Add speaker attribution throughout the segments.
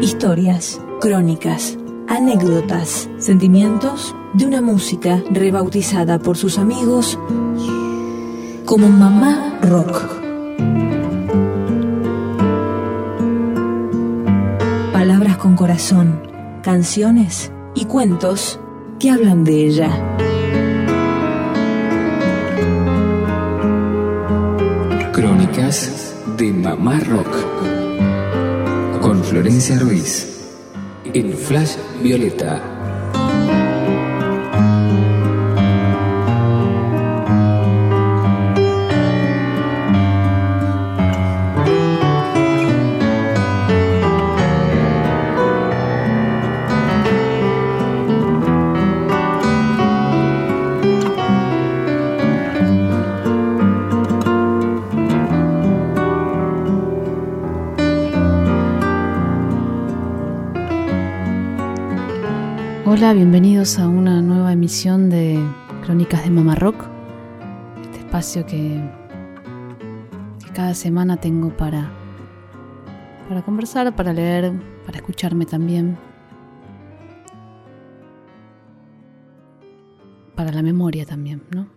Speaker 1: Historias, crónicas, anécdotas, sentimientos de una música rebautizada por sus amigos como Mamá Rock. Palabras con corazón, canciones y cuentos que hablan de ella.
Speaker 2: Crónicas de Mamá Rock Florencia Ruiz en Flash Violeta.
Speaker 3: Hola, bienvenidos a una nueva emisión de Crónicas de Mamá Rock, este espacio que, cada semana tengo para, para conversar, para leer, para escucharme también, para la memoria también, ¿no?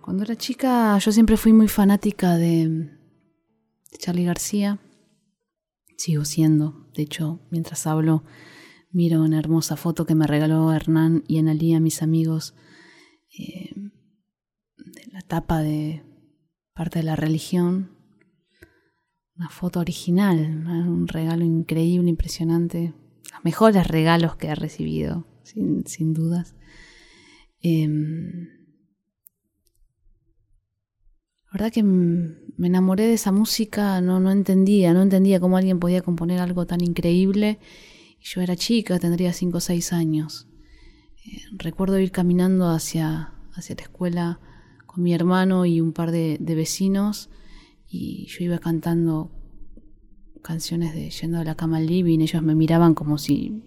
Speaker 3: Cuando era chica yo siempre fui muy fanática de Charlie García sigo siendo. De hecho, mientras hablo, miro una hermosa foto que me regaló Hernán y Analía, mis amigos, eh, de la tapa de parte de la religión. Una foto original, un regalo increíble, impresionante. Los mejores regalos que he recibido, sin, sin dudas. Em, la verdad que me enamoré de esa música, no, entendía, no entendía cómo alguien podía componer algo tan increíble. Yo era chica, tendría 5 o 6 años. Eh, recuerdo ir caminando hacia, hacia la escuela con mi hermano y un par de, vecinos y yo iba cantando canciones de Yendo de la cama al living, ellos me miraban como si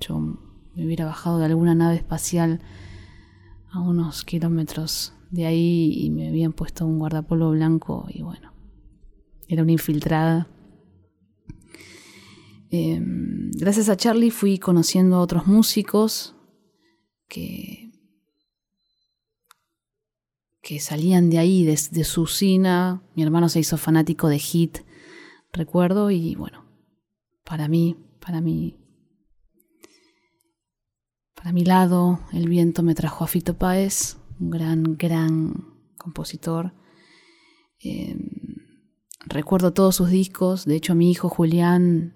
Speaker 3: yo me hubiera bajado de alguna nave espacial a unos kilómetros de ahí y me habían puesto un guardapolvo blanco y bueno, era una infiltrada. Em, gracias a Charlie fui conociendo a otros músicos que, que salían de ahí, de, su usina. Mi hermano se hizo fanático de Hit, recuerdo, y bueno, para mí, para mí, para mi lado, el viento me trajo a Fito Páez un gran, gran compositor. Em, recuerdo todos sus discos, de hecho mi hijo Julián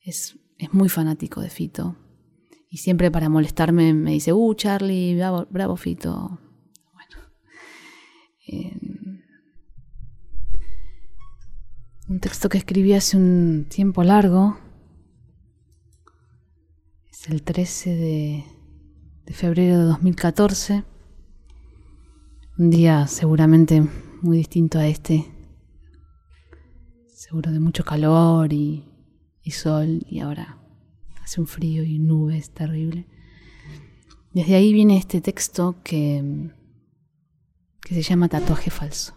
Speaker 3: es, es, muy fanático de Fito. Y siempre para molestarme me dice, uh, Charlie, bravo, Fito. Bueno. Em, un texto que escribí hace un tiempo largo. Es el 13 de, de febrero de 2014 un día seguramente muy distinto a este. Seguro de mucho calor y, sol y ahora hace un frío y nubes terrible. Desde ahí viene este texto que, que se llama tatuaje falso.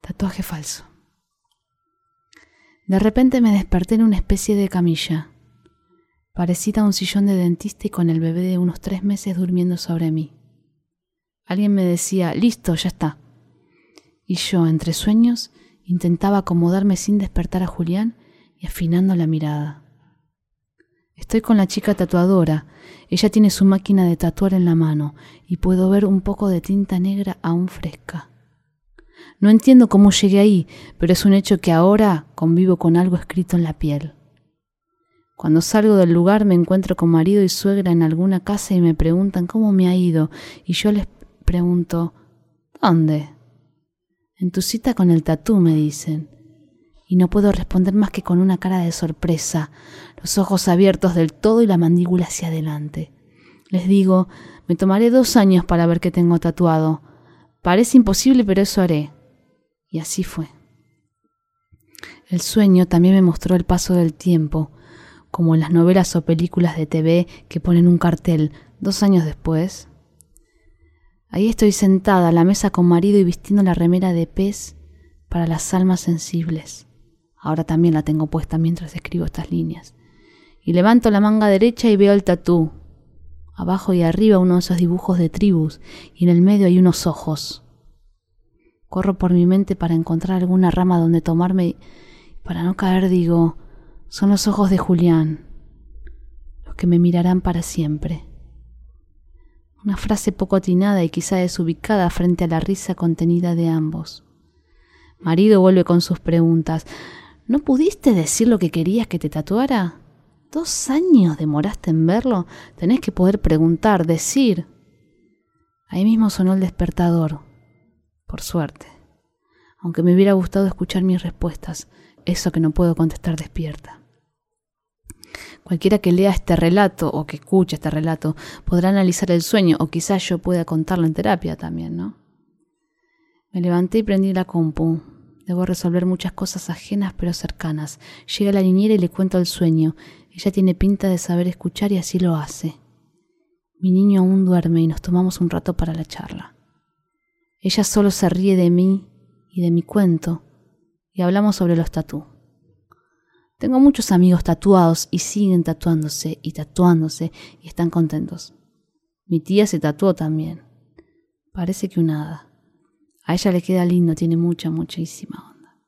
Speaker 3: Tatuaje falso. De repente me desperté en una especie de camilla parecida a un sillón de dentista y con el bebé de unos tres meses durmiendo sobre mí. Alguien me decía, listo, ya está. Y yo, entre sueños, intentaba acomodarme sin despertar a Julián y afinando la mirada. Estoy con la chica tatuadora. Ella tiene su máquina de tatuar en la mano y puedo ver un poco de tinta negra aún fresca. No entiendo cómo llegué ahí, pero es un hecho que ahora convivo con algo escrito en la piel. Cuando salgo del lugar me encuentro con marido y suegra en alguna casa y me preguntan cómo me ha ido y yo les pregunto, ¿dónde? En tu cita con el tatú, me dicen. Y no puedo responder más que con una cara de sorpresa, los ojos abiertos del todo y la mandíbula hacia adelante. Les digo, me tomaré dos años para ver qué tengo tatuado. Parece imposible, pero eso haré. Y así fue. El sueño también me mostró el paso del tiempo, como en las novelas o películas de TV que ponen un cartel dos años después. Ahí estoy sentada a la mesa con marido y vistiendo la remera de pez, para las almas sensibles. Ahora también la tengo puesta mientras escribo estas líneas. Y levanto la manga derecha y veo el tatú. Abajo y arriba uno de esos dibujos de tribus y en el medio hay unos ojos. Corro por mi mente para encontrar alguna rama donde tomarme y para no caer digo, son los ojos de Julián, los que me mirarán para siempre. Una frase poco atinada y quizá desubicada frente a la risa contenida de ambos. Marido vuelve con sus preguntas. ¿No pudiste decir lo que querías que te tatuara? Dos años demoraste en verlo. Tenés que poder preguntar, decir. Ahí mismo sonó el despertador. Por suerte. Aunque me hubiera gustado escuchar mis respuestas, eso que no puedo contestar despierta. Cualquiera que lea este relato o que escuche este relato podrá analizar el sueño o quizás yo pueda contarlo en terapia también, ¿no? Me levanté y prendí la compu. Debo resolver muchas cosas ajenas pero cercanas. Llega la niñera y le cuento el sueño. Ella tiene pinta de saber escuchar y así lo hace. Mi niño aún duerme y nos tomamos un rato para la charla. Ella solo se ríe de mí y de mi cuento y hablamos sobre los tatú. Tengo muchos amigos tatuados y siguen tatuándose y tatuándose y están contentos. Mi tía se tatuó también. Parece que una hada. A ella le queda lindo, tiene mucha, muchísima onda.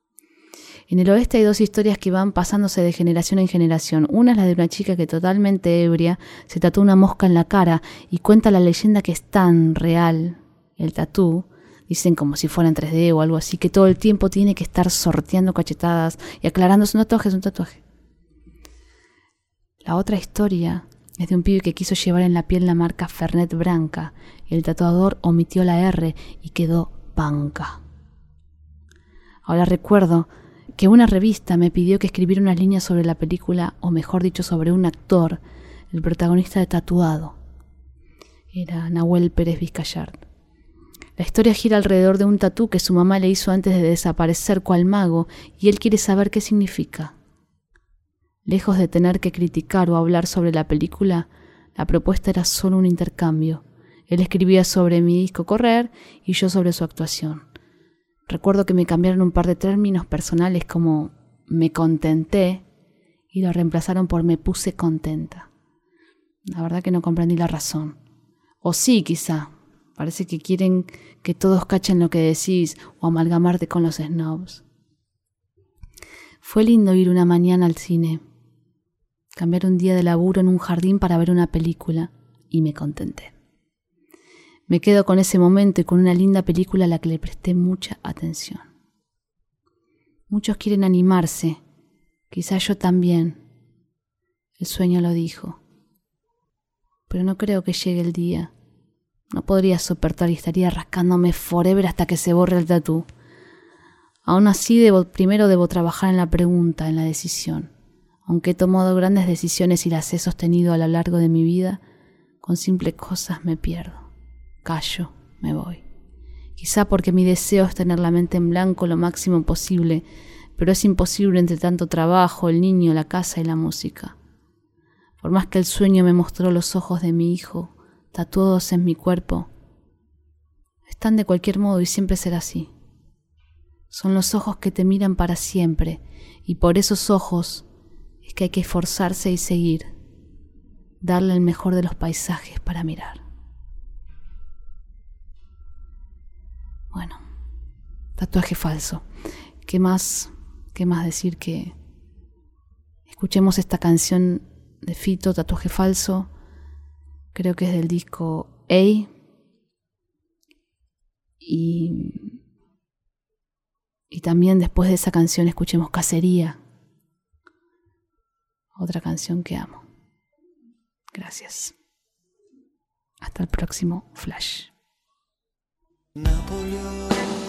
Speaker 3: En el oeste hay dos historias que van pasándose de generación en generación. Una es la de una chica que totalmente ebria se tatuó una mosca en la cara y cuenta la leyenda que es tan real el tatú dicen como si fuera en 3D o algo así, que todo el tiempo tiene que estar sorteando cachetadas y aclarando un tatuaje, es un tatuaje. La otra historia es de un pibe que quiso llevar en la piel la marca Fernet Branca y el tatuador omitió la R y quedó banca. Ahora recuerdo que una revista me pidió que escribiera unas líneas sobre la película, o mejor dicho, sobre un actor, el protagonista de Tatuado. Era Nahuel Pérez Vizcayart. La historia gira alrededor de un tatú que su mamá le hizo antes de desaparecer cual mago y él quiere saber qué significa. Lejos de tener que criticar o hablar sobre la película, la propuesta era solo un intercambio. Él escribía sobre mi disco Correr y yo sobre su actuación. Recuerdo que me cambiaron un par de términos personales como me contenté y lo reemplazaron por me puse contenta. La verdad que no comprendí la razón. O sí, quizá, Parece que quieren que todos cachen lo que decís o amalgamarte con los snobs. Fue lindo ir una mañana al cine, cambiar un día de laburo en un jardín para ver una película y me contenté. Me quedo con ese momento y con una linda película a la que le presté mucha atención. Muchos quieren animarse, quizás yo también. El sueño lo dijo. Pero no creo que llegue el día no podría soportar y estaría rascándome forever hasta que se borre el tatú. Aún así, debo, primero debo trabajar en la pregunta, en la decisión. Aunque he tomado grandes decisiones y las he sostenido a lo largo de mi vida, con simples cosas me pierdo. Callo, me voy. Quizá porque mi deseo es tener la mente en blanco lo máximo posible, pero es imposible entre tanto trabajo, el niño, la casa y la música. Por más que el sueño me mostró los ojos de mi hijo, tatuados en mi cuerpo, están de cualquier modo y siempre será así. Son los ojos que te miran para siempre y por esos ojos es que hay que esforzarse y seguir, darle el mejor de los paisajes para mirar. Bueno, tatuaje falso. ¿Qué más, qué más decir que escuchemos esta canción de Fito, tatuaje falso? Creo que es del disco A. Y, y también después de esa canción escuchemos Cacería, otra canción que amo. Gracias. Hasta el próximo Flash.
Speaker 4: pasarán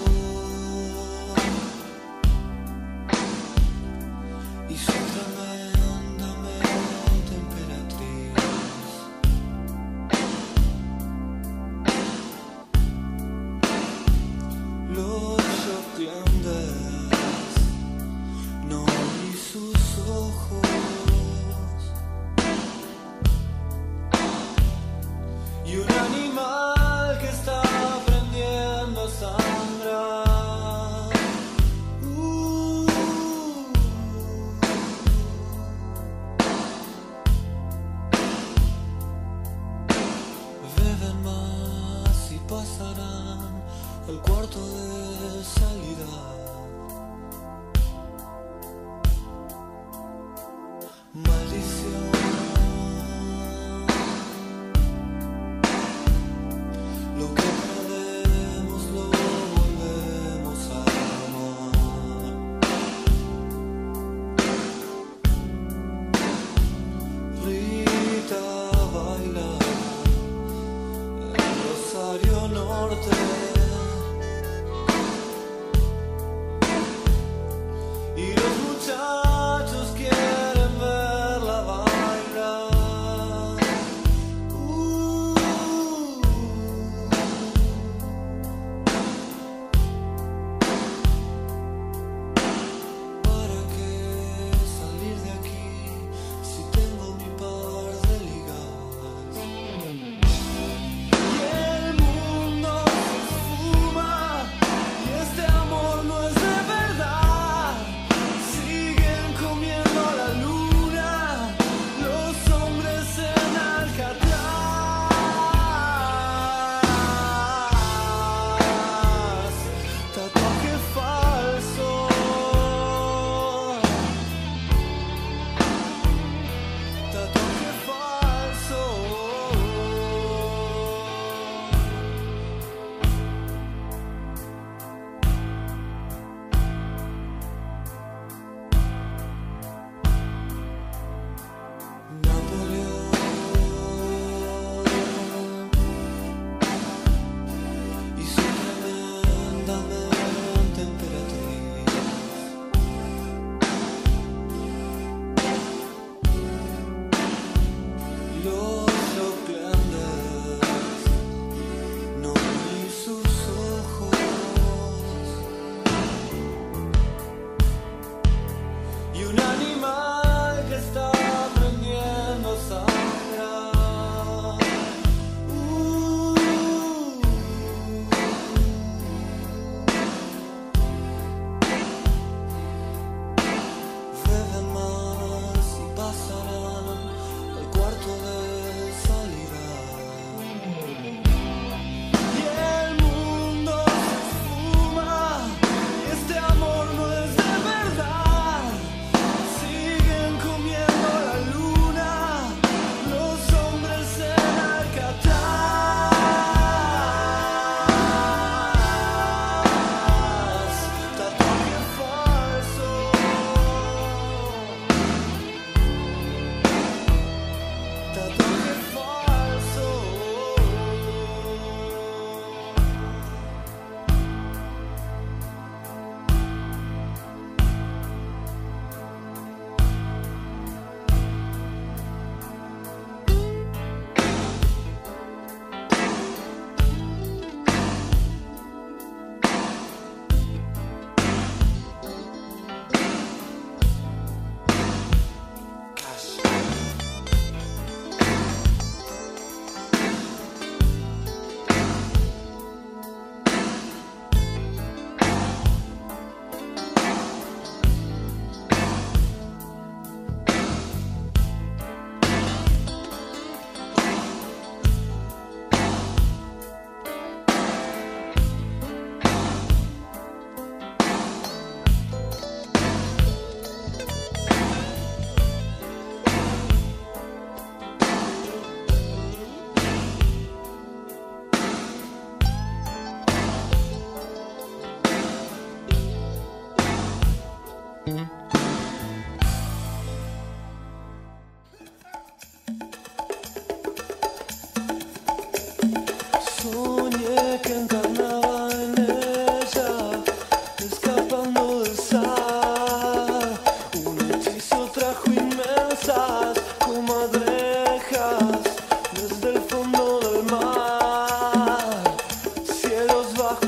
Speaker 4: todo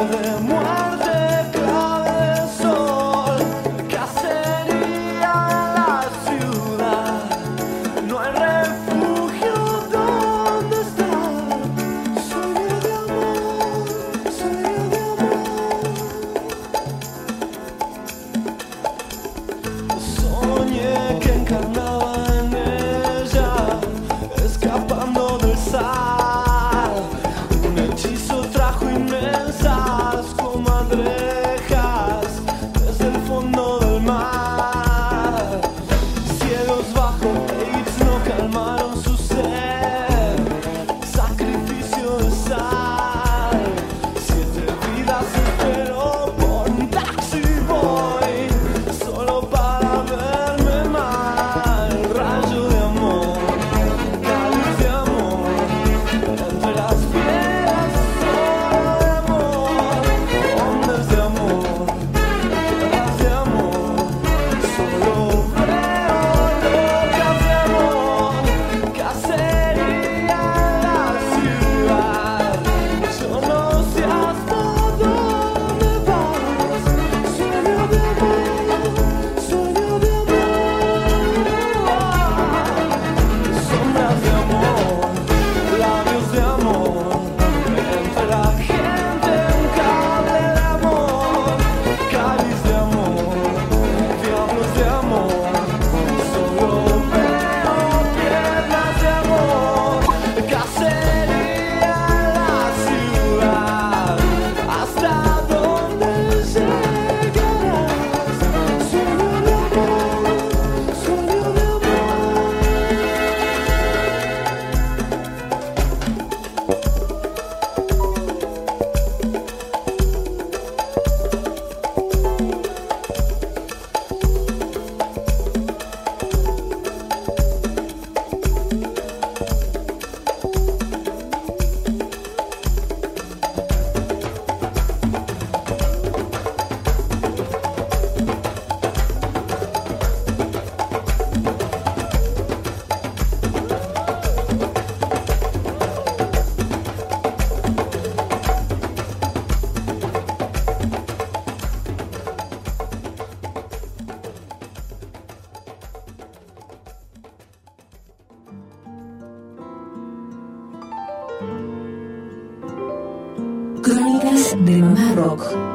Speaker 4: Crónicas de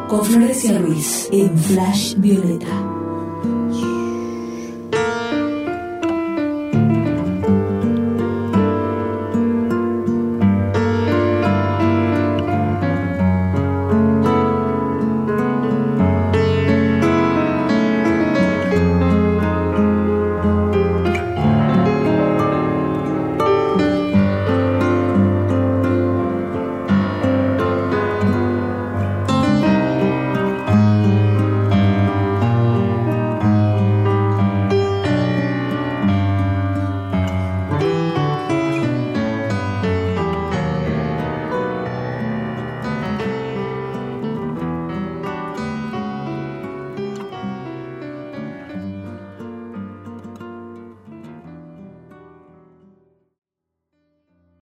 Speaker 4: con Florencia Ruiz en Flash Violeta.